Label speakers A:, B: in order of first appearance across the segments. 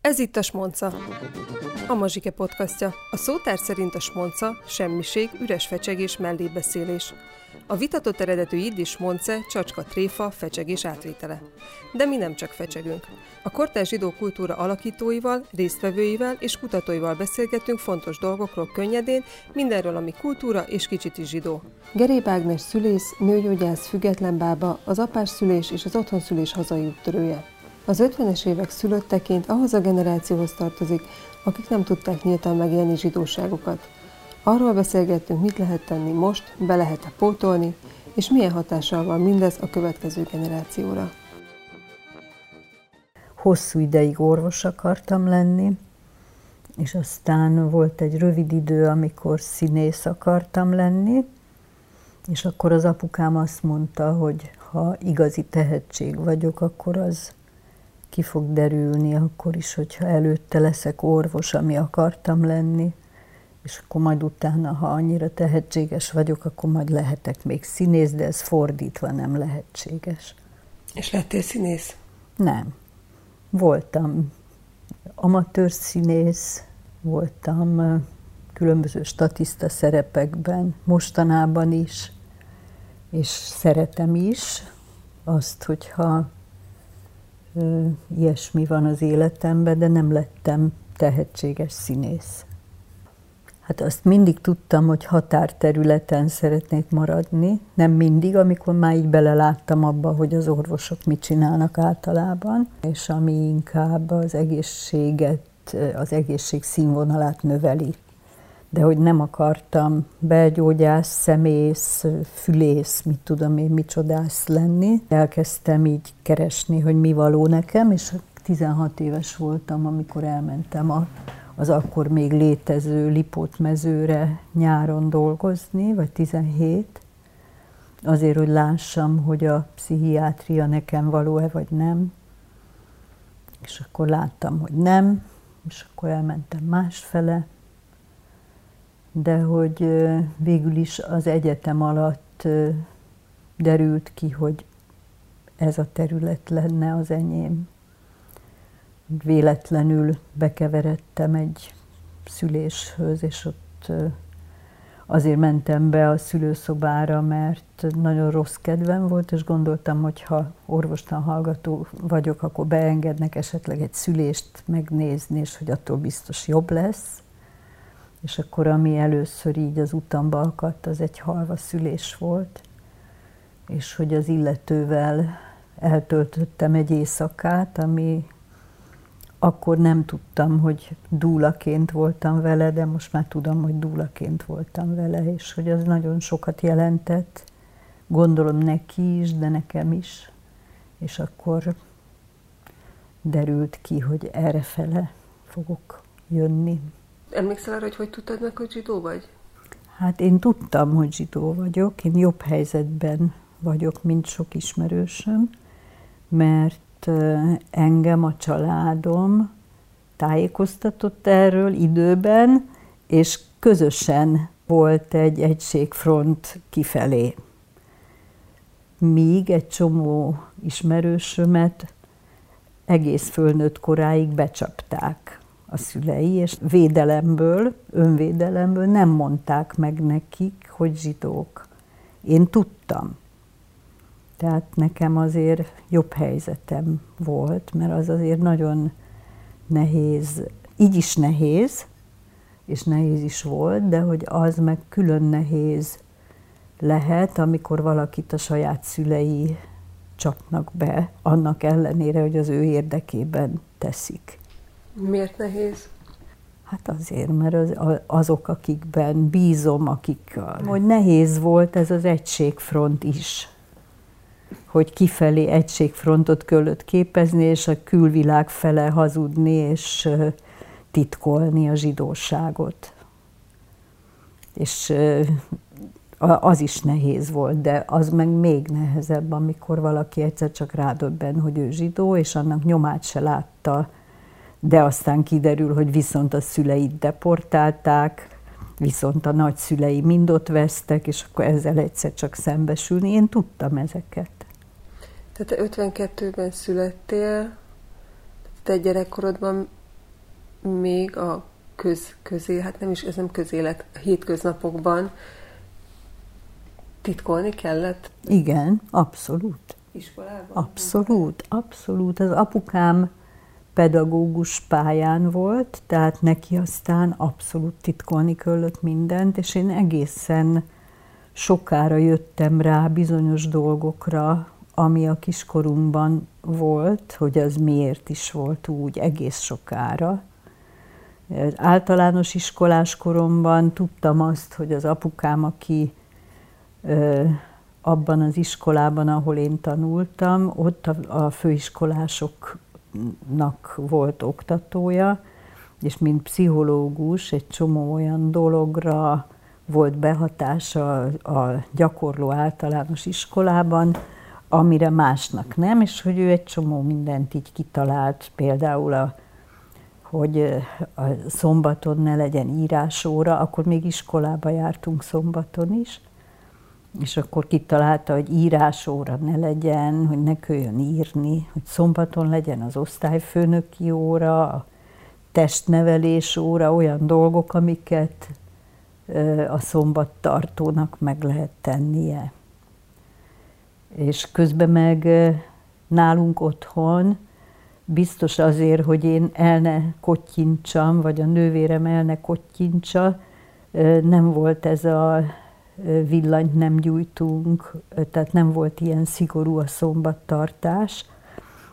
A: Ez itt a Smonca. A Mazsike podcastja. A szótár szerint a smonca, semmiség, üres fecsegés, mellébeszélés. A vitatott eredetű jiddis monce, csacska tréfa, fecsegés átvétele. De mi nem csak fecsegünk. A kortárs zsidó kultúra alakítóival, résztvevőivel és kutatóival beszélgetünk fontos dolgokról könnyedén, mindenről, ami kultúra és kicsit is zsidó. Geréb Ágnes szülész, nőgyógyász, független bába, az apás szülés és az otthonszülés hazai úttörője. Az 50-es évek szülötteként ahhoz a generációhoz tartozik, akik nem tudták nyíltan megélni zsidóságokat. Arról beszélgettünk, mit lehet tenni most, be lehet-e pótolni, és milyen hatással van mindez a következő generációra.
B: Hosszú ideig orvos akartam lenni, és aztán volt egy rövid idő, amikor színész akartam lenni, és akkor az apukám azt mondta, hogy ha igazi tehetség vagyok, akkor az ki fog derülni akkor is, hogyha előtte leszek orvos, ami akartam lenni, és akkor majd utána, ha annyira tehetséges vagyok, akkor majd lehetek még színész, de ez fordítva nem lehetséges.
A: És lettél színész?
B: Nem. Voltam amatőr színész, voltam különböző statiszta szerepekben, mostanában is, és szeretem is azt, hogyha ilyesmi van az életemben, de nem lettem tehetséges színész. Hát azt mindig tudtam, hogy határterületen szeretnék maradni. Nem mindig, amikor már így beleláttam abba, hogy az orvosok mit csinálnak általában, és ami inkább az egészséget, az egészség színvonalát növeli de hogy nem akartam belgyógyász, szemész, fülész, mit tudom én, micsodász lenni. Elkezdtem így keresni, hogy mi való nekem, és 16 éves voltam, amikor elmentem a, az akkor még létező Lipót mezőre nyáron dolgozni, vagy 17, azért, hogy lássam, hogy a pszichiátria nekem való-e, vagy nem. És akkor láttam, hogy nem, és akkor elmentem másfele, de hogy végül is az egyetem alatt derült ki, hogy ez a terület lenne az enyém. Véletlenül bekeveredtem egy szüléshöz, és ott azért mentem be a szülőszobára, mert nagyon rossz kedvem volt, és gondoltam, hogy ha orvostan hallgató vagyok, akkor beengednek esetleg egy szülést megnézni, és hogy attól biztos jobb lesz. És akkor ami először így az utamba akadt, az egy halva szülés volt, és hogy az illetővel eltöltöttem egy éjszakát, ami akkor nem tudtam, hogy dúlaként voltam vele, de most már tudom, hogy dúlaként voltam vele, és hogy az nagyon sokat jelentett, gondolom neki is, de nekem is. És akkor derült ki, hogy errefele fogok jönni.
A: Emlékszel arra, hogy hogy tudtad meg, hogy zsidó vagy?
B: Hát én tudtam, hogy zsidó vagyok. Én jobb helyzetben vagyok, mint sok ismerősöm, mert engem a családom tájékoztatott erről időben, és közösen volt egy egységfront kifelé. Míg egy csomó ismerősömet egész fölnőtt koráig becsapták a szülei, és védelemből, önvédelemből nem mondták meg nekik, hogy zsidók. Én tudtam. Tehát nekem azért jobb helyzetem volt, mert az azért nagyon nehéz, így is nehéz, és nehéz is volt, de hogy az meg külön nehéz lehet, amikor valakit a saját szülei csapnak be, annak ellenére, hogy az ő érdekében teszik.
A: Miért nehéz?
B: Hát azért, mert az, azok, akikben bízom, akik, hogy nehéz volt ez az egységfront is, hogy kifelé egységfrontot kellett képezni, és a külvilág fele hazudni, és titkolni a zsidóságot. És az is nehéz volt, de az meg még nehezebb, amikor valaki egyszer csak rádöbben, hogy ő zsidó, és annak nyomát se látta de aztán kiderül, hogy viszont a szüleit deportálták, viszont a nagyszülei mind ott vesztek, és akkor ezzel egyszer csak szembesülni. Én tudtam ezeket.
A: Tehát te 52-ben születtél, te gyerekkorodban még a köz, közé, hát nem is, ez nem közélet, hétköznapokban titkolni kellett?
B: Igen, abszolút.
A: Iskolában?
B: Abszolút, abszolút. Az apukám pedagógus pályán volt, tehát neki aztán abszolút titkolni kellett mindent, és én egészen sokára jöttem rá bizonyos dolgokra, ami a kiskorunkban volt, hogy az miért is volt úgy egész sokára. Általános iskolás koromban tudtam azt, hogy az apukám, aki ö, abban az iskolában, ahol én tanultam, ott a, a főiskolásoknak volt oktatója, és mint pszichológus egy csomó olyan dologra volt behatása a gyakorló általános iskolában, amire másnak nem, és hogy ő egy csomó mindent így kitalált, például a, hogy a szombaton ne legyen írásóra, akkor még iskolába jártunk szombaton is, és akkor kitalálta, hogy írásóra ne legyen, hogy ne köljön írni, hogy szombaton legyen az osztályfőnöki óra, a testnevelés óra, olyan dolgok, amiket a szombattartónak meg lehet tennie. És közben meg nálunk otthon, biztos azért, hogy én el ne kottyintsam, vagy a nővérem el ne kottyincsa, nem volt ez a villanyt nem gyújtunk, tehát nem volt ilyen szigorú a szombattartás.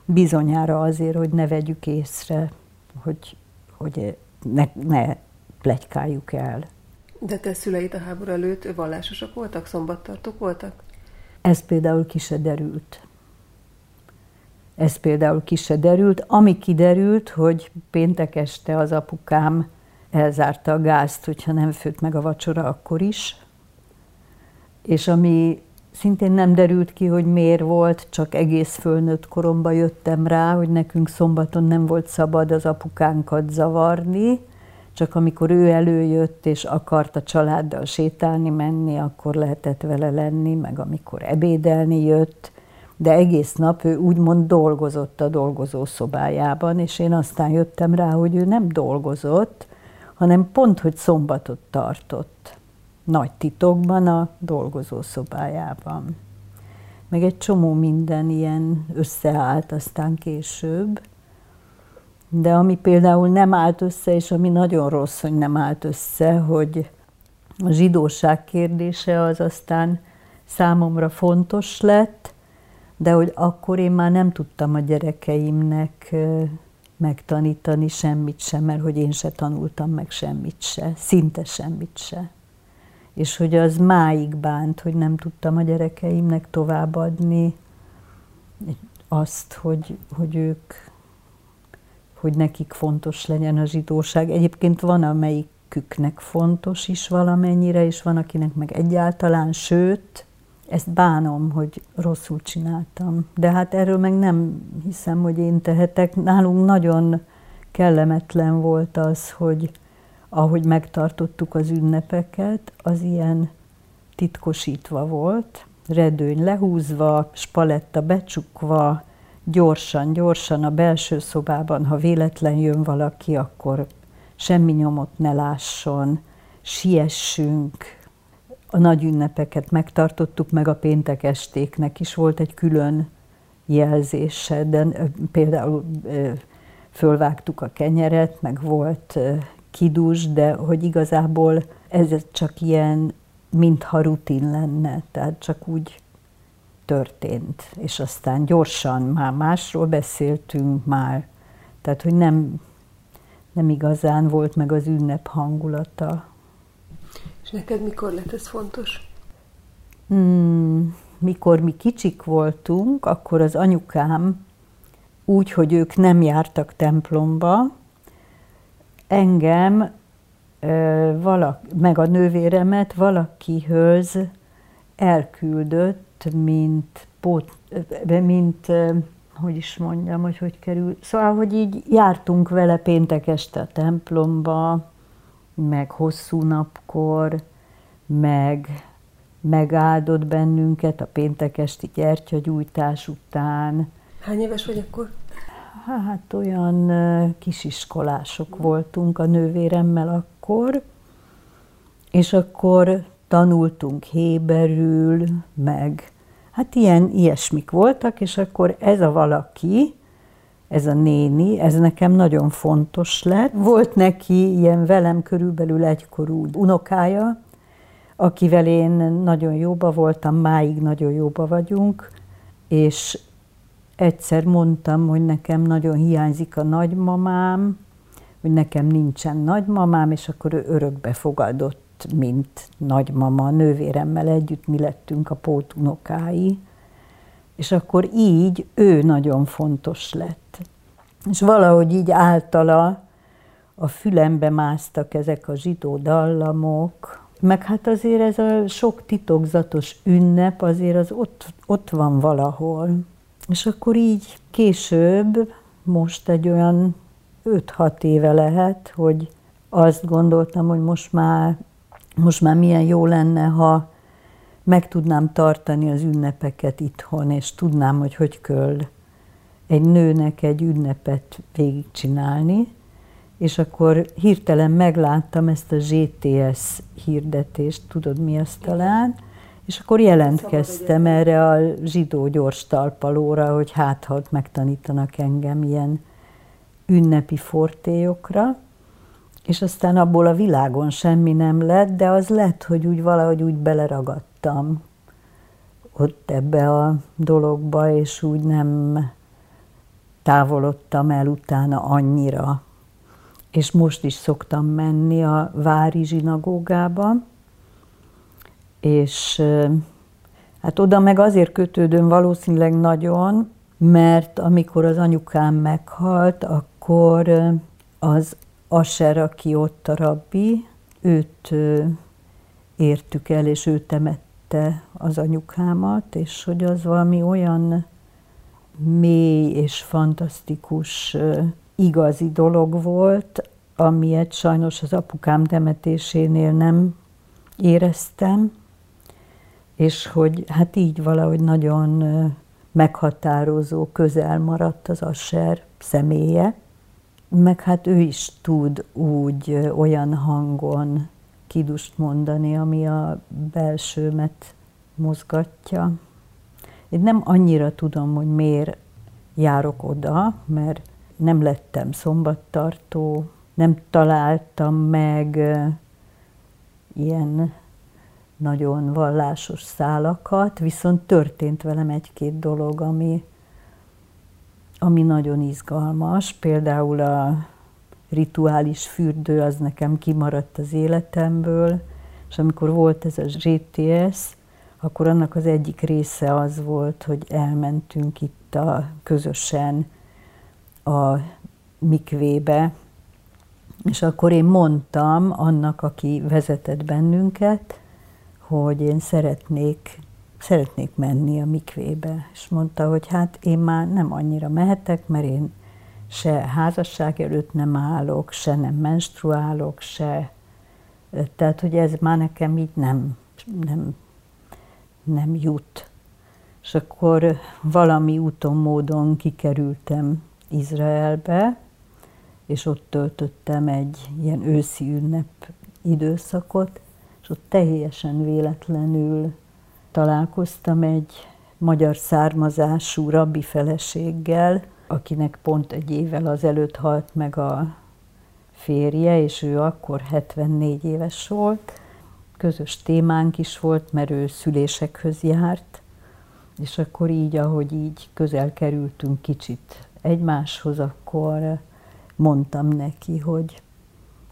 B: Bizonyára azért, hogy ne vegyük észre, hogy, hogy ne, ne plegykáljuk el.
A: De te szüleid a háború előtt vallásosak voltak, szombattartók voltak?
B: Ez például ki se derült. Ez például ki se derült. Ami kiderült, hogy péntek este az apukám elzárta a gázt, hogyha nem főtt meg a vacsora, akkor is. És ami szintén nem derült ki, hogy miért volt, csak egész fölnőtt koromba jöttem rá, hogy nekünk szombaton nem volt szabad az apukánkat zavarni, csak amikor ő előjött és akart a családdal sétálni menni, akkor lehetett vele lenni, meg amikor ebédelni jött, de egész nap ő úgymond dolgozott a dolgozó szobájában, és én aztán jöttem rá, hogy ő nem dolgozott, hanem pont, hogy szombatot tartott. Nagy titokban a dolgozó szobájában. Meg egy csomó minden ilyen összeállt aztán később. De ami például nem állt össze, és ami nagyon rossz, hogy nem állt össze, hogy a zsidóság kérdése az aztán számomra fontos lett, de hogy akkor én már nem tudtam a gyerekeimnek megtanítani semmit sem, mert hogy én se tanultam meg semmit se, szinte semmit se. És hogy az máig bánt, hogy nem tudtam a gyerekeimnek továbbadni azt, hogy, hogy ők hogy nekik fontos legyen a zsidóság. Egyébként van, amelyiküknek fontos is valamennyire, és van, akinek meg egyáltalán, sőt, ezt bánom, hogy rosszul csináltam. De hát erről meg nem hiszem, hogy én tehetek. Nálunk nagyon kellemetlen volt az, hogy ahogy megtartottuk az ünnepeket, az ilyen titkosítva volt, redőny lehúzva, spaletta becsukva, gyorsan, gyorsan a belső szobában, ha véletlen jön valaki, akkor semmi nyomot ne lásson, siessünk. A nagy ünnepeket megtartottuk, meg a péntek estéknek is volt egy külön jelzése, de például fölvágtuk a kenyeret, meg volt kidus, de hogy igazából ez csak ilyen, mintha rutin lenne, tehát csak úgy történt, és aztán gyorsan már másról beszéltünk már, tehát hogy nem, nem igazán volt meg az ünnep hangulata.
A: És neked mikor lett ez fontos?
B: Hmm, mikor mi kicsik voltunk, akkor az anyukám úgy, hogy ők nem jártak templomba, engem, meg a nővéremet valakihöz elküldött mint, pót, mint hogy is mondjam, hogy hogy kerül. Szóval, hogy így jártunk vele péntek este a templomba, meg hosszú napkor, meg megáldott bennünket a péntek esti gyertyagyújtás után.
A: Hány éves vagy akkor?
B: Hát olyan kisiskolások voltunk a nővéremmel akkor, és akkor tanultunk héberül, meg hát ilyen ilyesmik voltak, és akkor ez a valaki, ez a néni, ez nekem nagyon fontos lett. Volt neki ilyen velem körülbelül egykorú unokája, akivel én nagyon jóba voltam, máig nagyon jóba vagyunk, és egyszer mondtam, hogy nekem nagyon hiányzik a nagymamám, hogy nekem nincsen nagymamám, és akkor ő örökbe fogadott, mint nagymama, nővéremmel együtt mi lettünk a pótunokái, és akkor így ő nagyon fontos lett. És valahogy így általa a fülembe másztak ezek a zsidó dallamok, meg hát azért ez a sok titokzatos ünnep azért az ott, ott van valahol. És akkor így később, most egy olyan 5-6 éve lehet, hogy azt gondoltam, hogy most már, most már milyen jó lenne, ha meg tudnám tartani az ünnepeket itthon, és tudnám, hogy hogy kell egy nőnek egy ünnepet végigcsinálni, és akkor hirtelen megláttam ezt a GTS hirdetést, tudod mi az talán, és akkor jelentkeztem erre a zsidó gyors talpalóra, hogy hát, ha megtanítanak engem ilyen ünnepi fortéjokra, és aztán abból a világon semmi nem lett, de az lett, hogy úgy valahogy úgy beleragadtam ott ebbe a dologba, és úgy nem távolodtam el utána annyira. És most is szoktam menni a Vári zsinagógába, és hát oda meg azért kötődöm valószínűleg nagyon, mert amikor az anyukám meghalt, akkor az Asher, aki ott a rabbi, őt értük el, és ő temette az anyukámat, és hogy az valami olyan mély és fantasztikus, igazi dolog volt, amilyet sajnos az apukám temetésénél nem éreztem, és hogy hát így valahogy nagyon meghatározó, közel maradt az Asser személye, meg hát ő is tud úgy olyan hangon kidust mondani, ami a belsőmet mozgatja. Én nem annyira tudom, hogy miért járok oda, mert nem lettem szombattartó, nem találtam meg ilyen nagyon vallásos szálakat, viszont történt velem egy-két dolog, ami, ami nagyon izgalmas. Például a rituális fürdő az nekem kimaradt az életemből, és amikor volt ez a GTS, akkor annak az egyik része az volt, hogy elmentünk itt a közösen a mikvébe, és akkor én mondtam annak, aki vezetett bennünket, hogy én szeretnék, szeretnék menni a mikvébe. És mondta, hogy hát én már nem annyira mehetek, mert én se házasság előtt nem állok, se nem menstruálok, se... Tehát, hogy ez már nekem így nem, nem, nem jut. És akkor valami úton, módon kikerültem Izraelbe, és ott töltöttem egy ilyen őszi ünnep időszakot, és ott teljesen véletlenül találkoztam egy magyar származású rabbi feleséggel, akinek pont egy évvel azelőtt halt meg a férje, és ő akkor 74 éves volt. Közös témánk is volt, mert ő szülésekhöz járt, és akkor így, ahogy így közel kerültünk kicsit egymáshoz, akkor mondtam neki, hogy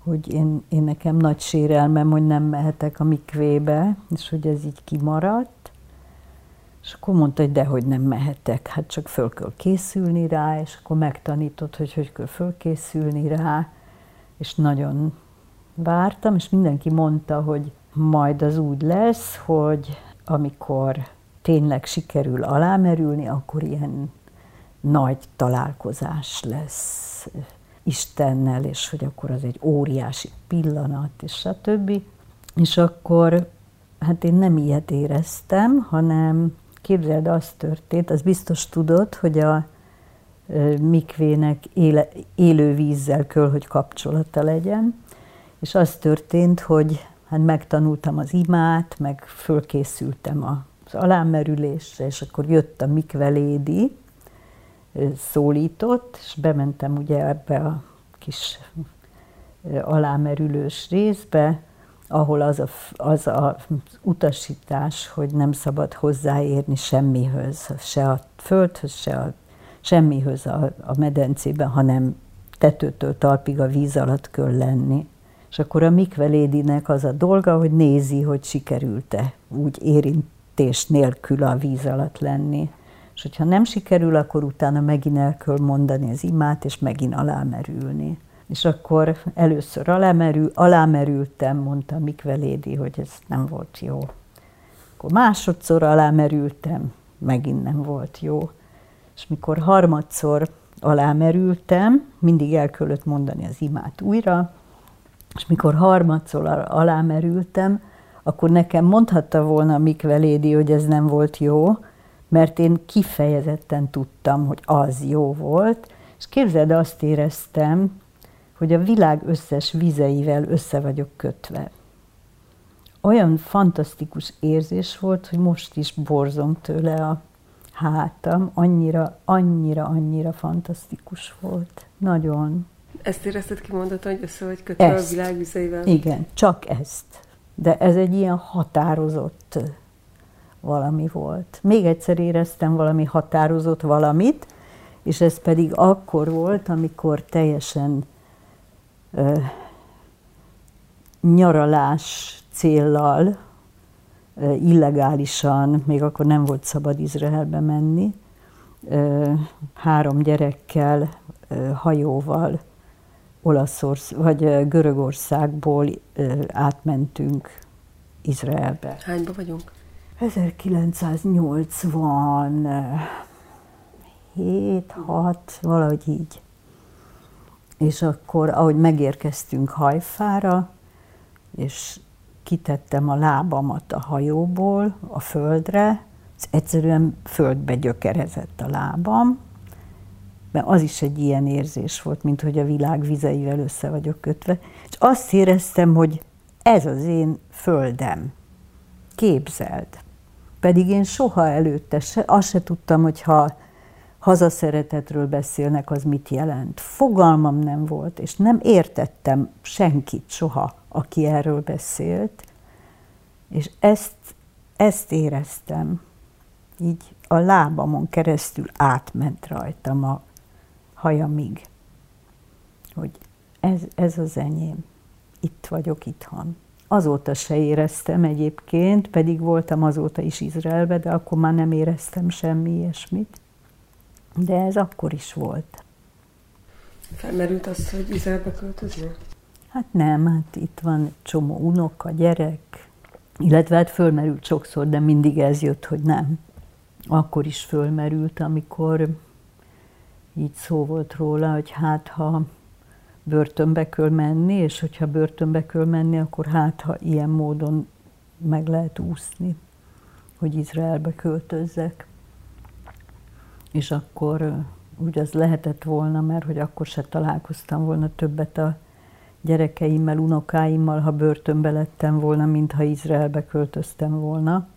B: hogy én, én nekem nagy sérelmem, hogy nem mehetek a mikvébe, és hogy ez így kimaradt. És akkor mondta, hogy dehogy nem mehetek, hát csak föl kell készülni rá, és akkor megtanított, hogy hogy kell fölkészülni rá, és nagyon vártam, és mindenki mondta, hogy majd az úgy lesz, hogy amikor tényleg sikerül alámerülni, akkor ilyen nagy találkozás lesz Istennel, és hogy akkor az egy óriási pillanat, és stb. És akkor, hát én nem ilyet éreztem, hanem képzeld, az történt, az biztos tudod, hogy a mikvének éle, élő vízzel kell, hogy kapcsolata legyen. És az történt, hogy hát megtanultam az imát, meg fölkészültem az alámerülésre, és akkor jött a mikvelédi, szólított, és bementem ugye ebbe a kis alámerülős részbe, ahol az a, az a utasítás, hogy nem szabad hozzáérni semmihöz, se a földhöz, se a semmihöz a, a medencében, hanem tetőtől talpig a víz alatt kell lenni. És akkor a mikvelédinek az a dolga, hogy nézi, hogy sikerült-e úgy érintés nélkül a víz alatt lenni. És hogyha nem sikerül, akkor utána megint el kell mondani az imát, és megint alámerülni. És akkor először alámerül, alámerültem, mondta Mikvelédi, hogy ez nem volt jó. Akkor másodszor alámerültem, megint nem volt jó. És mikor harmadszor alámerültem, mindig el kellett mondani az imát újra, és mikor harmadszor alámerültem, akkor nekem mondhatta volna Mikvelédi, hogy ez nem volt jó, mert én kifejezetten tudtam, hogy az jó volt, és képzeld, azt éreztem, hogy a világ összes vizeivel össze vagyok kötve. Olyan fantasztikus érzés volt, hogy most is borzom tőle a hátam, annyira, annyira, annyira fantasztikus volt. Nagyon.
A: Ezt érezted kimondottan, hogy össze vagy kötve ezt. a világ vizeivel?
B: Igen, csak ezt. De ez egy ilyen határozott valami volt. Még egyszer éreztem valami határozott valamit, és ez pedig akkor volt, amikor teljesen ö, nyaralás céllal, ö, illegálisan, még akkor nem volt szabad Izraelbe menni, ö, három gyerekkel, ö, hajóval, Olaszorsz, vagy Görögországból átmentünk Izraelbe.
A: Hányba vagyunk?
B: 1987, 6, valahogy így. És akkor, ahogy megérkeztünk Hajfára, és kitettem a lábamat a hajóból a földre, egyszerűen földbe gyökerezett a lábam, mert az is egy ilyen érzés volt, mint hogy a világ vizeivel össze vagyok kötve. És azt éreztem, hogy ez az én földem. Képzeld. Pedig én soha előtte se, azt se tudtam, hogy ha hazaszeretetről beszélnek, az mit jelent. Fogalmam nem volt, és nem értettem senkit soha, aki erről beszélt. És ezt, ezt éreztem. Így a lábamon keresztül átment rajtam a hajamig, hogy ez, ez az enyém. Itt vagyok itthon. Azóta se éreztem egyébként, pedig voltam azóta is Izraelbe, de akkor már nem éreztem semmi ilyesmit. De ez akkor is volt.
A: Felmerült az, hogy Izraelbe költözni?
B: Hát nem, hát itt van csomó unoka, gyerek, illetve hát fölmerült sokszor, de mindig ez jött, hogy nem. Akkor is fölmerült, amikor így szó volt róla, hogy hát ha börtönbe kell menni, és hogyha börtönbe kell menni, akkor hát ha ilyen módon meg lehet úszni, hogy Izraelbe költözzek. És akkor úgy az lehetett volna, mert hogy akkor se találkoztam volna többet a gyerekeimmel, unokáimmal, ha börtönbe lettem volna, mint ha Izraelbe költöztem volna.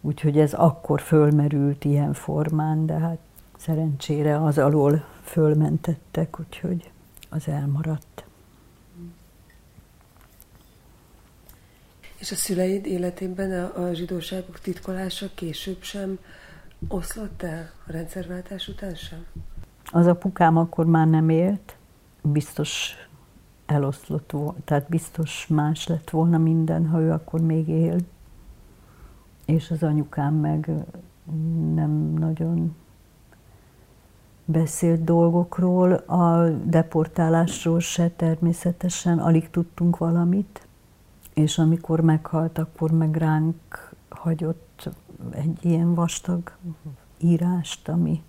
B: Úgyhogy ez akkor fölmerült ilyen formán, de hát szerencsére az alól fölmentettek, úgyhogy az elmaradt.
A: És a szüleid életében a, a zsidóságok titkolása később sem oszlott el a rendszerváltás után sem?
B: Az apukám akkor már nem élt, biztos eloszlott volt, tehát biztos más lett volna minden, ha ő akkor még él. És az anyukám meg nem nagyon beszélt dolgokról, a deportálásról se természetesen, alig tudtunk valamit, és amikor meghalt, akkor meg ránk hagyott egy ilyen vastag írást, ami,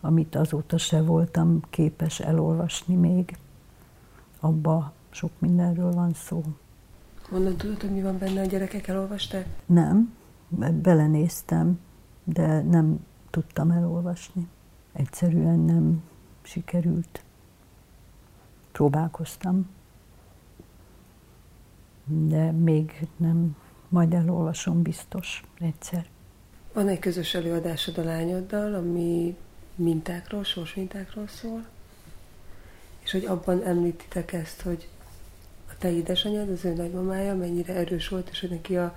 B: amit azóta se voltam képes elolvasni még. Abba sok mindenről van szó.
A: Honnan tudod, hogy mi van benne, a gyerekek elolvasták?
B: Nem, belenéztem, de nem tudtam elolvasni. Egyszerűen nem sikerült. Próbálkoztam, de még nem, majd elolvasom biztos egyszer.
A: Van egy közös előadásod a lányoddal, ami mintákról, sorsmintákról szól, és hogy abban említitek ezt, hogy a te édesanyád, az ő nagymamája mennyire erős volt, és hogy neki a,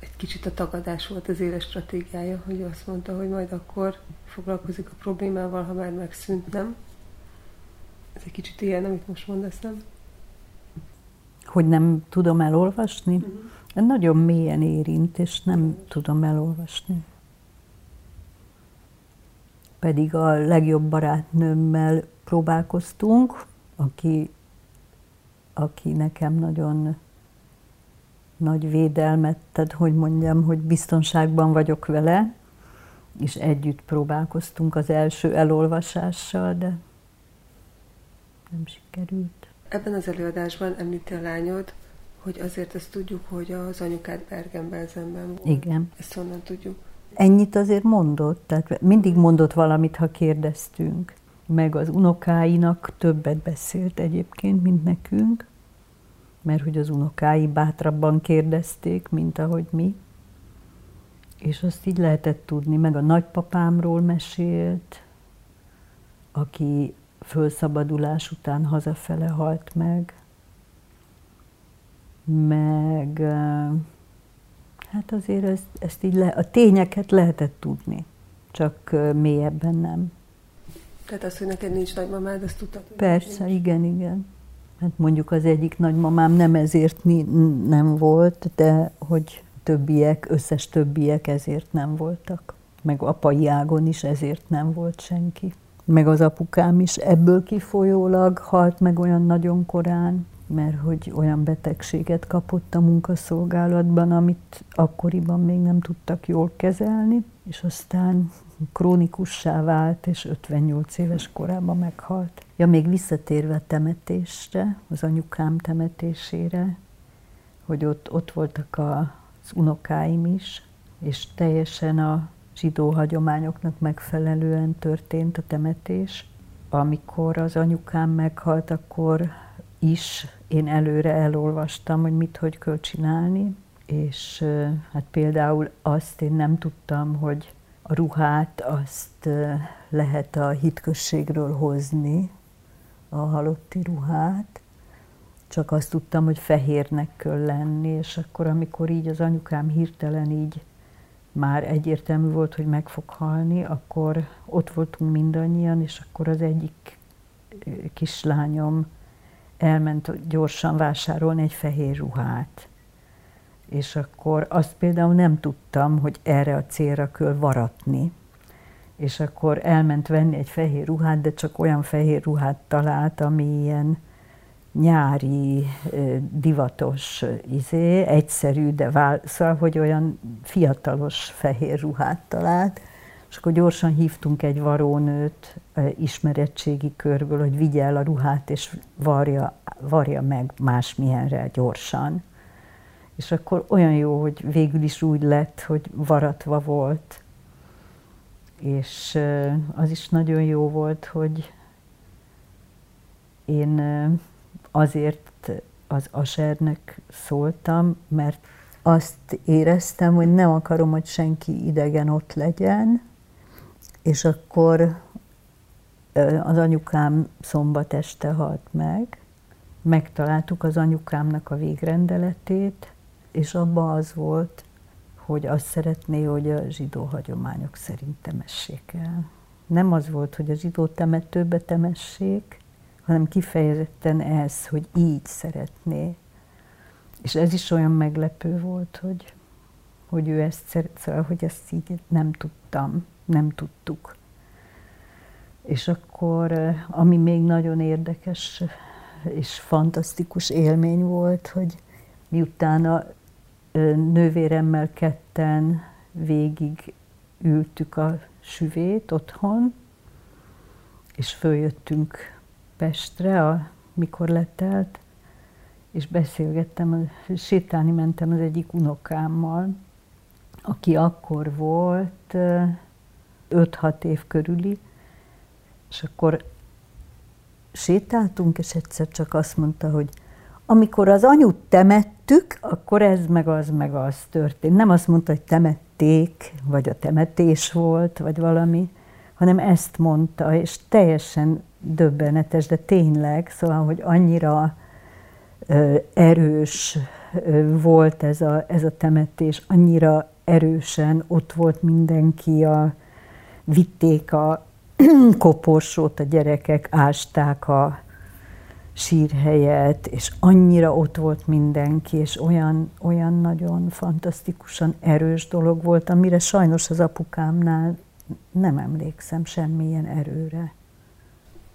A: egy kicsit a tagadás volt az éles stratégiája, hogy azt mondta, hogy majd akkor foglalkozik a problémával, ha már megszűnt, nem? Ez egy kicsit ilyen, amit most mondasz, nem?
B: Hogy nem tudom elolvasni? Uh-huh. Nagyon mélyen érint, és nem tudom elolvasni. Pedig a legjobb barátnőmmel próbálkoztunk, aki, aki nekem nagyon nagy védelmet, tehát hogy mondjam, hogy biztonságban vagyok vele, és együtt próbálkoztunk az első elolvasással, de nem sikerült.
A: Ebben az előadásban említi a lányod, hogy azért ezt tudjuk, hogy az anyukád Bergen-Belsenben volt.
B: Igen.
A: Ezt honnan tudjuk?
B: Ennyit azért mondott, tehát mindig mondott valamit, ha kérdeztünk. Meg az unokáinak többet beszélt egyébként, mint nekünk, mert hogy az unokái bátrabban kérdezték, mint ahogy mi. És azt így lehetett tudni, meg a nagypapámról mesélt, aki fölszabadulás után hazafele halt meg, meg hát azért ezt, ezt így le, a tényeket lehetett tudni, csak mélyebben nem.
A: Tehát az, hogy neked nincs nagymamád, azt tudtad?
B: Persze, igen, igen. Hát mondjuk az egyik nagymamám nem ezért nem volt, de hogy többiek, összes többiek ezért nem voltak. Meg apai ágon is ezért nem volt senki meg az apukám is ebből kifolyólag halt meg olyan nagyon korán, mert hogy olyan betegséget kapott a munkaszolgálatban, amit akkoriban még nem tudtak jól kezelni, és aztán krónikussá vált, és 58 éves korában meghalt. Ja, még visszatérve a temetésre, az anyukám temetésére, hogy ott, ott voltak az unokáim is, és teljesen a zsidó hagyományoknak megfelelően történt a temetés. Amikor az anyukám meghalt, akkor is én előre elolvastam, hogy mit, hogy kell csinálni, és hát például azt én nem tudtam, hogy ruhát azt lehet a hitközségről hozni, a halotti ruhát, csak azt tudtam, hogy fehérnek kell lenni, és akkor, amikor így az anyukám hirtelen így már egyértelmű volt, hogy meg fog halni, akkor ott voltunk mindannyian, és akkor az egyik kislányom elment gyorsan vásárolni egy fehér ruhát. És akkor azt például nem tudtam, hogy erre a célra kell varatni. És akkor elment venni egy fehér ruhát, de csak olyan fehér ruhát talált, ami ilyen nyári, divatos izé, egyszerű, de vál, szóval, hogy olyan fiatalos fehér ruhát talált, és akkor gyorsan hívtunk egy varónőt ismerettségi körből, hogy vigye el a ruhát, és varja, varja meg másmilyenre gyorsan. És akkor olyan jó, hogy végül is úgy lett, hogy varatva volt. És az is nagyon jó volt, hogy én azért az asernek szóltam, mert azt éreztem, hogy nem akarom, hogy senki idegen ott legyen, és akkor az anyukám szombat este halt meg, megtaláltuk az anyukámnak a végrendeletét, és abban az volt, hogy azt szeretné, hogy a zsidó hagyományok szerint temessék el. Nem az volt, hogy a zsidó temetőbe temessék, hanem kifejezetten ez, hogy így szeretné. És ez is olyan meglepő volt, hogy, hogy ő ezt szeret, szóval, hogy ezt így nem tudtam, nem tudtuk. És akkor, ami még nagyon érdekes és fantasztikus élmény volt, hogy miután a nővéremmel ketten végig ültük a süvét otthon, és följöttünk Pestre, a, mikor letelt, és beszélgettem, sétálni mentem az egyik unokámmal, aki akkor volt 5-6 év körüli, és akkor sétáltunk, és egyszer csak azt mondta, hogy amikor az anyut temettük, akkor ez meg az meg az történt. Nem azt mondta, hogy temették, vagy a temetés volt, vagy valami, hanem ezt mondta, és teljesen döbbenetes, de tényleg, szóval, hogy annyira ö, erős ö, volt ez a, ez a temetés, annyira erősen ott volt mindenki, a, vitték a koporsót, a gyerekek ásták a sírhelyet, és annyira ott volt mindenki, és olyan, olyan nagyon fantasztikusan erős dolog volt, amire sajnos az apukámnál nem emlékszem semmilyen erőre.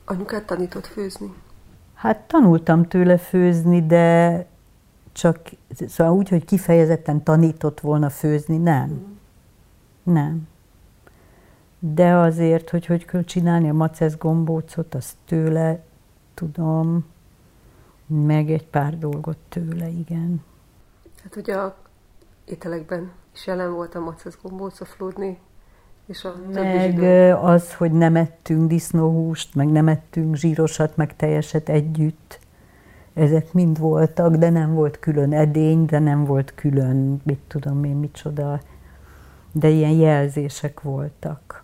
A: Anyukát tanított főzni?
B: Hát tanultam tőle főzni, de csak szóval úgy, hogy kifejezetten tanított volna főzni, nem. Mm. Nem. De azért, hogy hogy kell csinálni a macesz gombócot, azt tőle tudom, meg egy pár dolgot tőle, igen.
A: Hát ugye a ételekben is jelen volt a macesz gombóc, a flódni, és a
B: meg az, hogy nem ettünk disznóhúst, meg nem ettünk zsírosat, meg teljeset együtt. Ezek mind voltak, de nem volt külön edény, de nem volt külön, mit tudom én, micsoda. De ilyen jelzések voltak.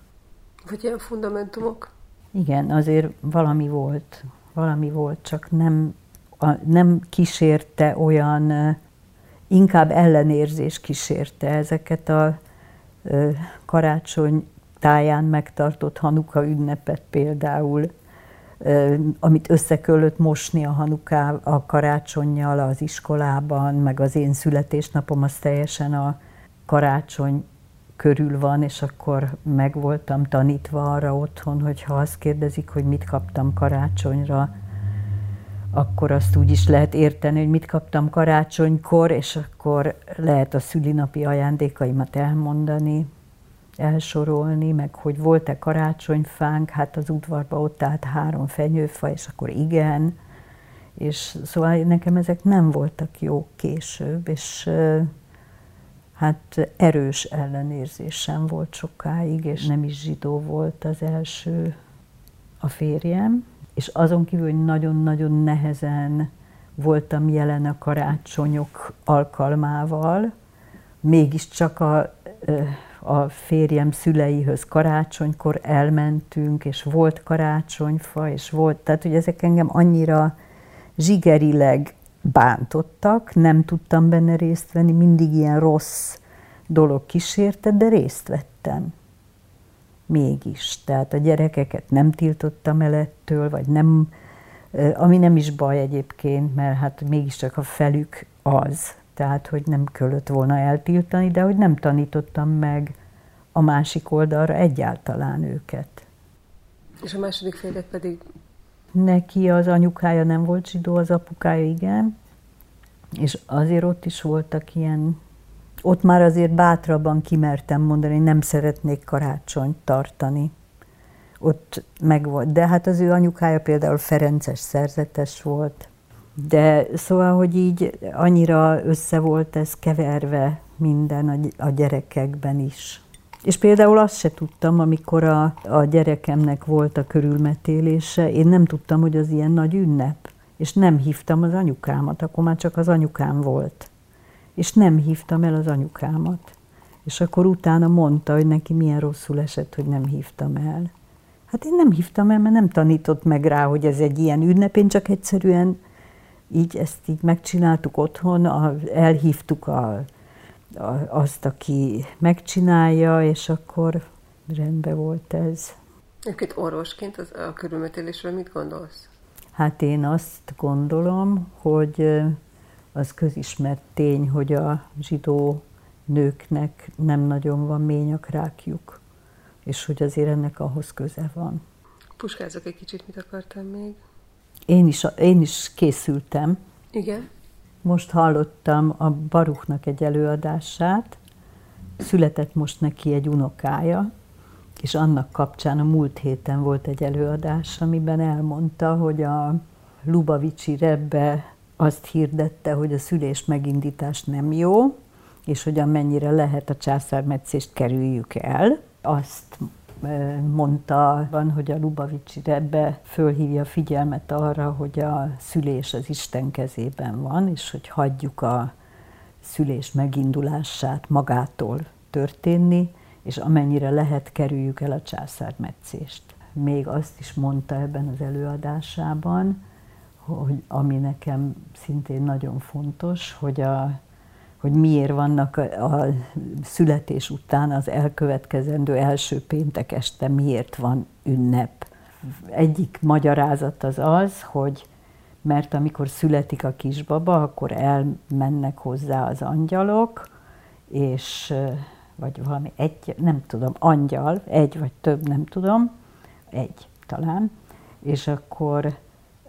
A: Vagy ilyen fundamentumok?
B: Igen, azért valami volt. Valami volt, csak nem, nem kísérte olyan, inkább ellenérzés kísérte ezeket a karácsony táján megtartott Hanuka ünnepet például, amit összekölött mosni a Hanuká a karácsonyjal az iskolában, meg az én születésnapom az teljesen a karácsony körül van, és akkor meg voltam tanítva arra otthon, hogy ha azt kérdezik, hogy mit kaptam karácsonyra, akkor azt úgy is lehet érteni, hogy mit kaptam karácsonykor, és akkor lehet a szülinapi ajándékaimat elmondani, elsorolni, meg hogy volt-e karácsonyfánk, hát az udvarban ott állt három fenyőfa, és akkor igen, és szóval nekem ezek nem voltak jók később, és hát erős ellenérzésem volt sokáig, és nem is zsidó volt az első a férjem, és azon kívül, nagyon-nagyon nehezen voltam jelen a karácsonyok alkalmával, mégiscsak a, a férjem szüleihöz karácsonykor elmentünk, és volt karácsonyfa, és volt, tehát hogy ezek engem annyira zsigerileg bántottak, nem tudtam benne részt venni, mindig ilyen rossz dolog kísérte, de részt vettem mégis. Tehát a gyerekeket nem tiltottam el ettől, vagy nem, ami nem is baj egyébként, mert hát mégiscsak a felük az, tehát hogy nem kellett volna eltiltani, de hogy nem tanítottam meg a másik oldalra egyáltalán őket.
A: És a második férjet pedig?
B: Neki az anyukája nem volt zsidó, az apukája igen, és azért ott is voltak ilyen ott már azért bátrabban kimertem mondani, nem szeretnék karácsonyt tartani. Ott meg volt. De hát az ő anyukája például Ferences szerzetes volt. De szóval, hogy így annyira össze volt ez keverve minden a gyerekekben is. És például azt se tudtam, amikor a, a gyerekemnek volt a körülmetélése, én nem tudtam, hogy az ilyen nagy ünnep. És nem hívtam az anyukámat, akkor már csak az anyukám volt és nem hívtam el az anyukámat. És akkor utána mondta, hogy neki milyen rosszul esett, hogy nem hívtam el. Hát én nem hívtam el, mert nem tanított meg rá, hogy ez egy ilyen ünnep, én csak egyszerűen így ezt így megcsináltuk otthon, elhívtuk a, a, azt, aki megcsinálja, és akkor rendben volt ez.
A: Egyébként orvosként az, a körülmetélésről mit gondolsz?
B: Hát én azt gondolom, hogy az közismert tény, hogy a zsidó nőknek nem nagyon van ményakrákjuk, és hogy azért ennek ahhoz köze van.
A: Puskázok egy kicsit, mit akartam még?
B: Én is, én is készültem.
A: Igen.
B: Most hallottam a Baruchnak egy előadását, született most neki egy unokája, és annak kapcsán a múlt héten volt egy előadás, amiben elmondta, hogy a Lubavicsi Rebbe azt hirdette, hogy a szülés megindítás nem jó, és hogy amennyire lehet a császármetszést kerüljük el. Azt mondta, van, hogy a Lubavicsi ebbe fölhívja figyelmet arra, hogy a szülés az Isten kezében van, és hogy hagyjuk a szülés megindulását magától történni, és amennyire lehet, kerüljük el a császármetszést. Még azt is mondta ebben az előadásában, hogy ami nekem szintén nagyon fontos, hogy, a, hogy miért vannak a, a születés után az elkövetkezendő első péntek este miért van ünnep. Egyik magyarázat az az, hogy mert amikor születik a kisbaba, akkor elmennek hozzá az angyalok, és vagy valami egy, nem tudom, angyal, egy vagy több, nem tudom, egy talán, és akkor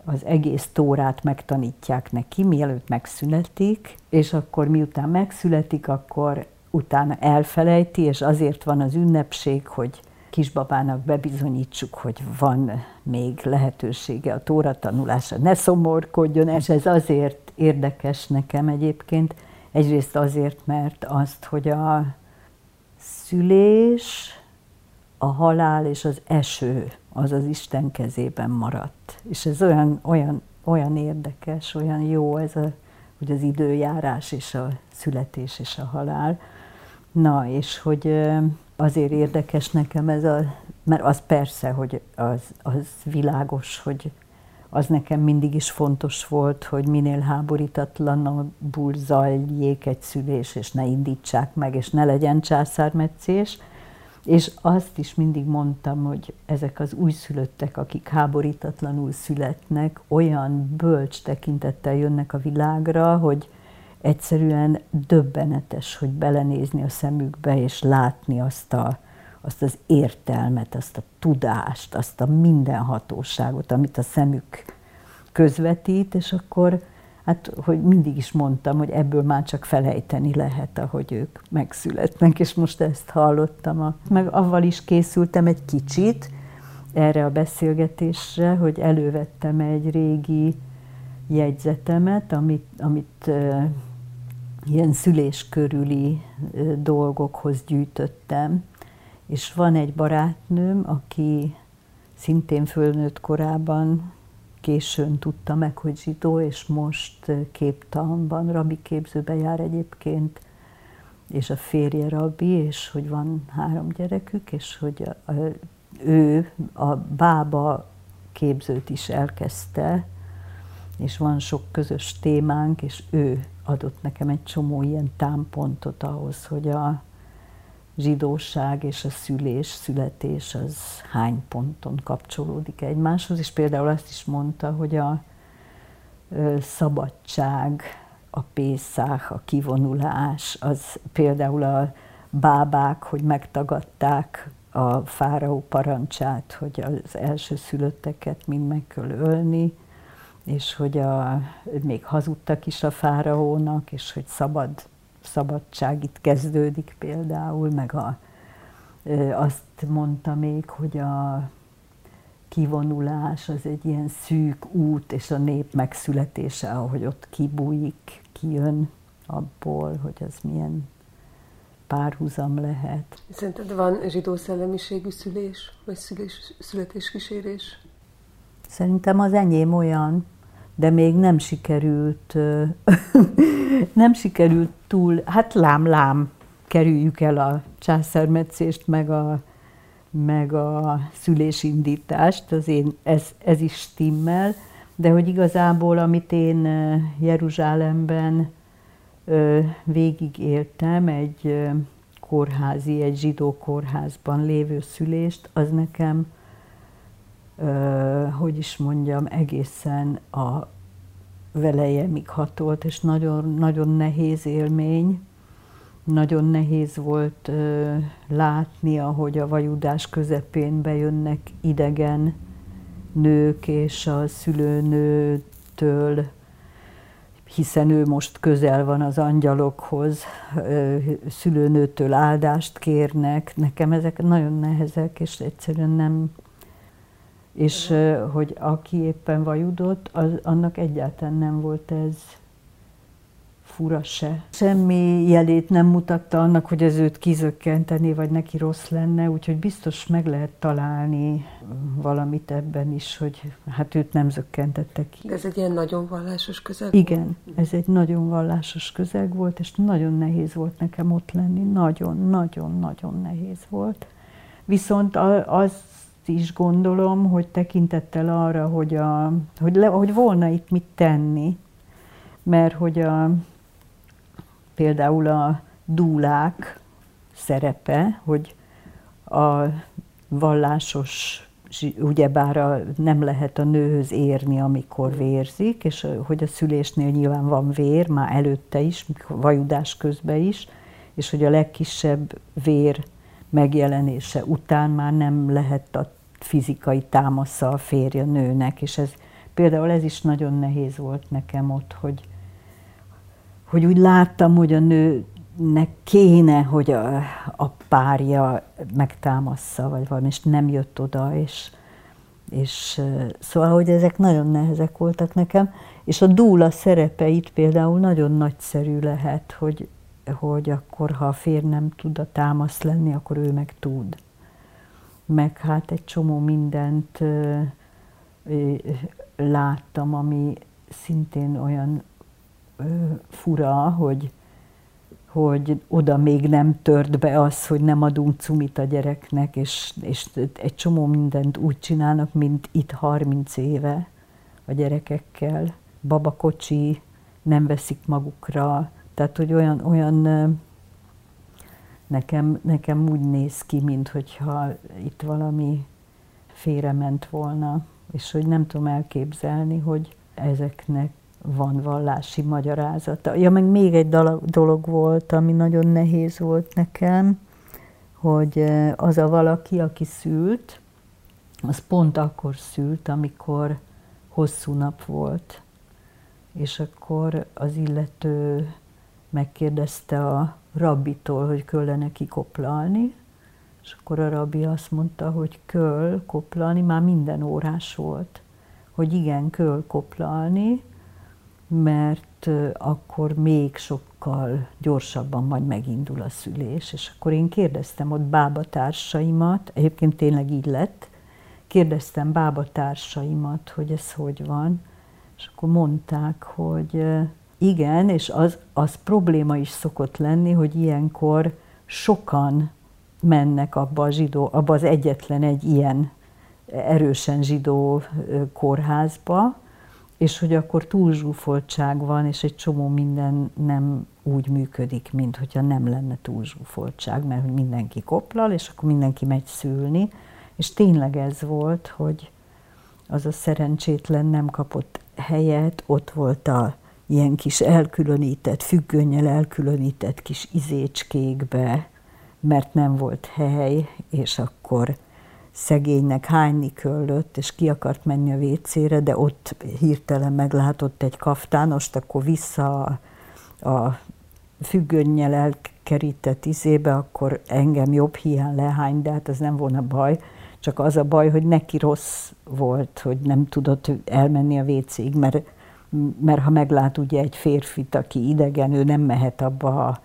B: az egész tórát megtanítják neki, mielőtt megszületik, és akkor miután megszületik, akkor utána elfelejti, és azért van az ünnepség, hogy kisbabának bebizonyítsuk, hogy van még lehetősége a tóra tanulása. Ne szomorkodjon, és ez azért érdekes nekem egyébként. Egyrészt azért, mert azt, hogy a szülés, a halál és az eső az az Isten kezében maradt. És ez olyan, olyan, olyan érdekes, olyan jó ez a, hogy az időjárás és a születés és a halál. Na, és hogy azért érdekes nekem ez a, mert az persze, hogy az, az világos, hogy az nekem mindig is fontos volt, hogy minél háborítatlanabbul zajljék egy szülés, és ne indítsák meg, és ne legyen császármetszés. És azt is mindig mondtam, hogy ezek az újszülöttek, akik háborítatlanul születnek, olyan bölcs tekintettel jönnek a világra, hogy egyszerűen döbbenetes, hogy belenézni a szemükbe, és látni azt, a, azt az értelmet, azt a tudást, azt a mindenhatóságot, amit a szemük közvetít, és akkor hát, hogy mindig is mondtam, hogy ebből már csak felejteni lehet, ahogy ők megszületnek, és most ezt hallottam. Meg avval is készültem egy kicsit erre a beszélgetésre, hogy elővettem egy régi jegyzetemet, amit, amit ilyen szülés körüli dolgokhoz gyűjtöttem, és van egy barátnőm, aki szintén fölnőtt korában későn tudta meg, hogy zsidó, és most képtanban, rabi képzőbe jár egyébként, és a férje rabbi, és hogy van három gyerekük, és hogy a, a, ő a bába képzőt is elkezdte, és van sok közös témánk, és ő adott nekem egy csomó ilyen támpontot ahhoz, hogy a zsidóság és a szülés, születés az hány ponton kapcsolódik egymáshoz, és például azt is mondta, hogy a szabadság, a pészák, a kivonulás, az például a bábák, hogy megtagadták a fáraó parancsát, hogy az első szülötteket mind meg kell ölni, és hogy a, még hazudtak is a fáraónak, és hogy szabad, szabadság itt kezdődik például, meg a, azt mondta még, hogy a kivonulás az egy ilyen szűk út, és a nép megszületése, ahogy ott kibújik, kijön abból, hogy az milyen párhuzam lehet.
A: Szerinted van zsidó szellemiségű szülés, vagy szülés, születéskísérés?
B: Szerintem az enyém olyan, de még nem sikerült, nem sikerült túl, hát lám-lám, kerüljük el a császármetszést, meg a, meg a szülésindítást, az én, ez, ez is stimmel, de hogy igazából, amit én Jeruzsálemben végigéltem, egy kórházi, egy zsidó kórházban lévő szülést, az nekem hogy is mondjam, egészen a velejemig hatolt, és nagyon, nagyon nehéz élmény. Nagyon nehéz volt látni, ahogy a vajudás közepén bejönnek idegen nők, és a szülőnőtől hiszen ő most közel van az angyalokhoz, szülőnőtől áldást kérnek. Nekem ezek nagyon nehezek, és egyszerűen nem, és hogy aki éppen vajudott, az, annak egyáltalán nem volt ez fura se. Semmi jelét nem mutatta annak, hogy ez őt kizökkenteni, vagy neki rossz lenne, úgyhogy biztos meg lehet találni valamit ebben is, hogy hát őt nem zökkentette ki.
A: De ez egy ilyen nagyon vallásos közeg
B: Igen, volt? ez egy nagyon vallásos közeg volt, és nagyon nehéz volt nekem ott lenni. Nagyon-nagyon-nagyon nehéz volt. Viszont az is gondolom, hogy tekintettel arra, hogy, a, hogy, le, hogy volna itt mit tenni, mert hogy a, például a dúlák szerepe, hogy a vallásos, ugyebár a, nem lehet a nőhöz érni, amikor vérzik, és hogy a szülésnél nyilván van vér, már előtte is, vajudás közben is, és hogy a legkisebb vér megjelenése után már nem lehet a fizikai támasza a férje nőnek, és ez például ez is nagyon nehéz volt nekem ott, hogy, hogy úgy láttam, hogy a nőnek kéne, hogy a, a párja megtámassza, vagy valami, és nem jött oda, és, és szóval, hogy ezek nagyon nehezek voltak nekem, és a dúla szerepe itt például nagyon nagyszerű lehet, hogy, hogy akkor, ha a férj nem tud a támasz lenni, akkor ő meg tud. Meg hát egy csomó mindent ö, ö, láttam, ami szintén olyan ö, fura, hogy, hogy oda még nem tört be az, hogy nem adunk cumit a gyereknek, és, és egy csomó mindent úgy csinálnak, mint itt 30 éve a gyerekekkel. Babakocsi, nem veszik magukra, tehát, hogy olyan, olyan nekem, nekem úgy néz ki, mintha itt valami félrement volna, és hogy nem tudom elképzelni, hogy ezeknek van vallási magyarázata. Ja, meg még egy dolog volt, ami nagyon nehéz volt nekem, hogy az a valaki, aki szült, az pont akkor szült, amikor hosszú nap volt. És akkor az illető megkérdezte a rabbitól, hogy kölle kikoplalni, és akkor a rabbi azt mondta, hogy köl koplalni, már minden órás volt, hogy igen, köl koplalni, mert akkor még sokkal gyorsabban majd megindul a szülés. És akkor én kérdeztem ott bábatársaimat, egyébként tényleg így lett, kérdeztem bábatársaimat, hogy ez hogy van, és akkor mondták, hogy igen, és az, az probléma is szokott lenni, hogy ilyenkor sokan mennek abba, a zsidó, abba az egyetlen egy ilyen erősen zsidó kórházba, és hogy akkor túlzsúfoltság van, és egy csomó minden nem úgy működik, mint hogyha nem lenne túlzsúfoltság, mert hogy mindenki koplal, és akkor mindenki megy szülni, és tényleg ez volt, hogy az a szerencsétlen nem kapott helyet, ott volt a ilyen kis elkülönített, függönnyel elkülönített kis izécskékbe, mert nem volt hely, és akkor szegénynek hányni köllött, és ki akart menni a vécére, de ott hirtelen meglátott egy kaftánost, akkor vissza a, a függönnyel elkerített izébe, akkor engem jobb hiány lehány, de hát ez nem volna baj, csak az a baj, hogy neki rossz volt, hogy nem tudott elmenni a vécéig, mert mert ha meglát ugye egy férfit, aki idegen, ő nem mehet abba a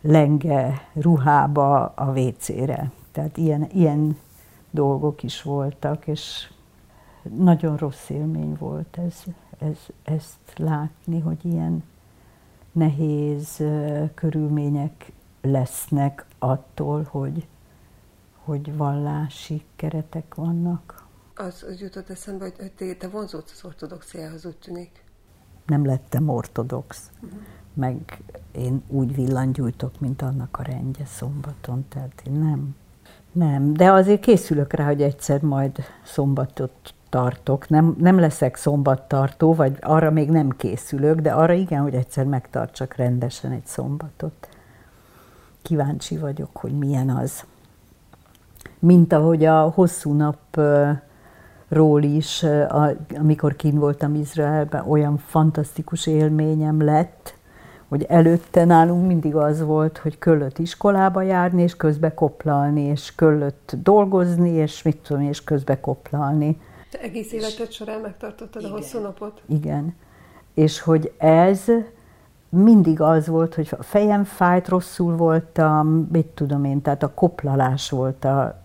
B: lenge ruhába a vécére. Tehát ilyen, ilyen dolgok is voltak, és nagyon rossz élmény volt ez, ez, ezt látni, hogy ilyen nehéz körülmények lesznek attól, hogy, hogy vallási keretek vannak.
A: Az, az jutott eszembe, hogy te, te vonzódsz az ortodoxiához, úgy tűnik
B: nem lettem ortodox, meg én úgy villangyújtok, mint annak a rendje szombaton, tehát én nem. Nem, de azért készülök rá, hogy egyszer majd szombatot tartok. Nem, nem leszek szombattartó, vagy arra még nem készülök, de arra igen, hogy egyszer megtartsak rendesen egy szombatot. Kíváncsi vagyok, hogy milyen az. Mint ahogy a hosszú nap ról is, amikor kint voltam Izraelben, olyan fantasztikus élményem lett, hogy előtte nálunk mindig az volt, hogy köllött iskolába járni, és közbe koplalni, és köllött dolgozni, és mit tudom, és közbe koplalni.
A: Te egész életed során megtartottad igen. a hosszú napot?
B: Igen. És hogy ez mindig az volt, hogy a fejem fájt, rosszul voltam, mit tudom én, tehát a koplalás volt a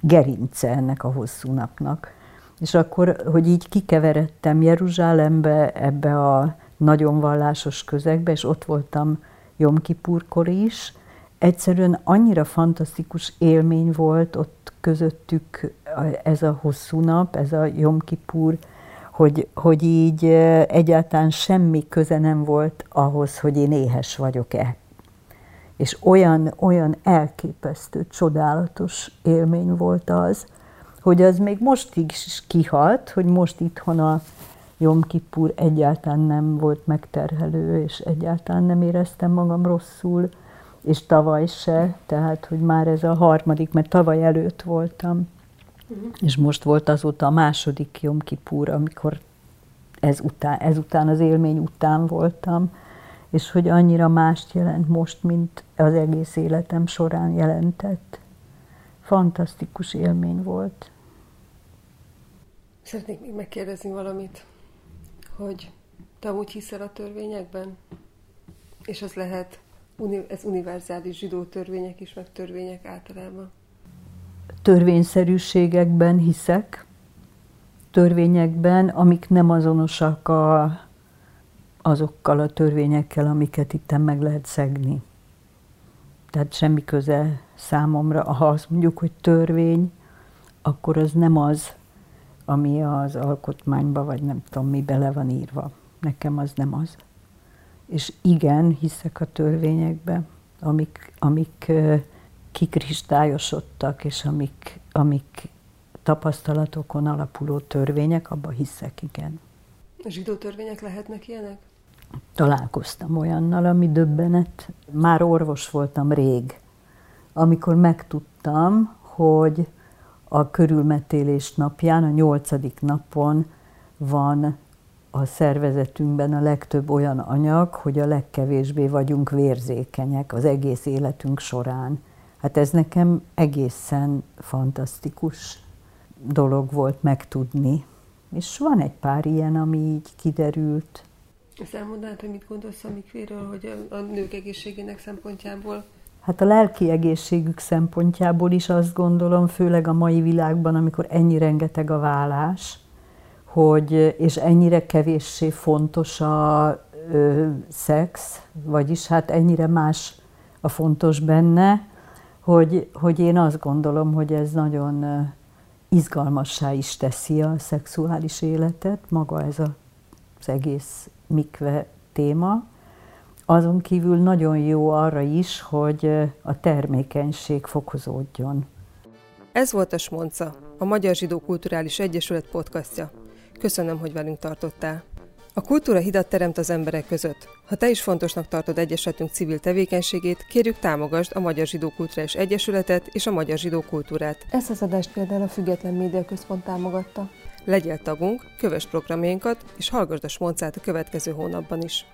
B: gerince ennek a hosszú napnak. És akkor, hogy így kikeveredtem Jeruzsálembe, ebbe a nagyon vallásos közegbe, és ott voltam Jom Kipurkor is, egyszerűen annyira fantasztikus élmény volt ott közöttük ez a hosszú nap, ez a Jom Kipur, hogy, hogy így egyáltalán semmi köze nem volt ahhoz, hogy én éhes vagyok-e. És olyan, olyan elképesztő, csodálatos élmény volt az, hogy az még most is kihalt, hogy most itthon a Jom Kippur egyáltalán nem volt megterhelő, és egyáltalán nem éreztem magam rosszul, és tavaly se, tehát hogy már ez a harmadik, mert tavaly előtt voltam, uh-huh. és most volt azóta a második Jom Kippur, amikor ez után, ezután az élmény után voltam, és hogy annyira mást jelent most, mint az egész életem során jelentett. Fantasztikus élmény volt.
A: Szeretnék még megkérdezni valamit, hogy te úgy hiszel a törvényekben? És az lehet, ez univerzális zsidó törvények is, meg törvények általában?
B: Törvényszerűségekben hiszek, törvényekben, amik nem azonosak a, azokkal a törvényekkel, amiket itt meg lehet szegni. Tehát semmi köze számomra, ha azt mondjuk, hogy törvény, akkor az nem az, ami az alkotmányba, vagy nem tudom mi bele van írva. Nekem az nem az. És igen, hiszek a törvényekbe, amik, amik kikristályosodtak, és amik, amik tapasztalatokon alapuló törvények, abba hiszek, igen.
A: A zsidó törvények lehetnek ilyenek?
B: Találkoztam olyannal, ami döbbenet. Már orvos voltam rég, amikor megtudtam, hogy a körülmetélés napján, a nyolcadik napon van a szervezetünkben a legtöbb olyan anyag, hogy a legkevésbé vagyunk vérzékenyek az egész életünk során. Hát ez nekem egészen fantasztikus dolog volt megtudni. És van egy pár ilyen, ami így kiderült.
A: Ezt elmondanád, hogy mit gondolsz a mikvéről, hogy a nők egészségének szempontjából
B: Hát a lelki egészségük szempontjából is azt gondolom, főleg a mai világban, amikor ennyi rengeteg a vállás, hogy, és ennyire kevéssé fontos a ö, szex, vagyis hát ennyire más a fontos benne, hogy, hogy én azt gondolom, hogy ez nagyon izgalmassá is teszi a szexuális életet, maga ez a, az egész mikve téma. Azon kívül nagyon jó arra is, hogy a termékenység fokozódjon.
A: Ez volt a Smonca, a Magyar Zsidó Kulturális Egyesület podcastja. Köszönöm, hogy velünk tartottál. A kultúra hidat teremt az emberek között. Ha te is fontosnak tartod Egyesetünk civil tevékenységét, kérjük támogasd a Magyar Zsidó Kulturális Egyesületet és a Magyar Zsidó Kultúrát. Ezt az adást például a Független Média Központ támogatta. Legyél tagunk, kövess programjainkat, és hallgass a Smoncát a következő hónapban is.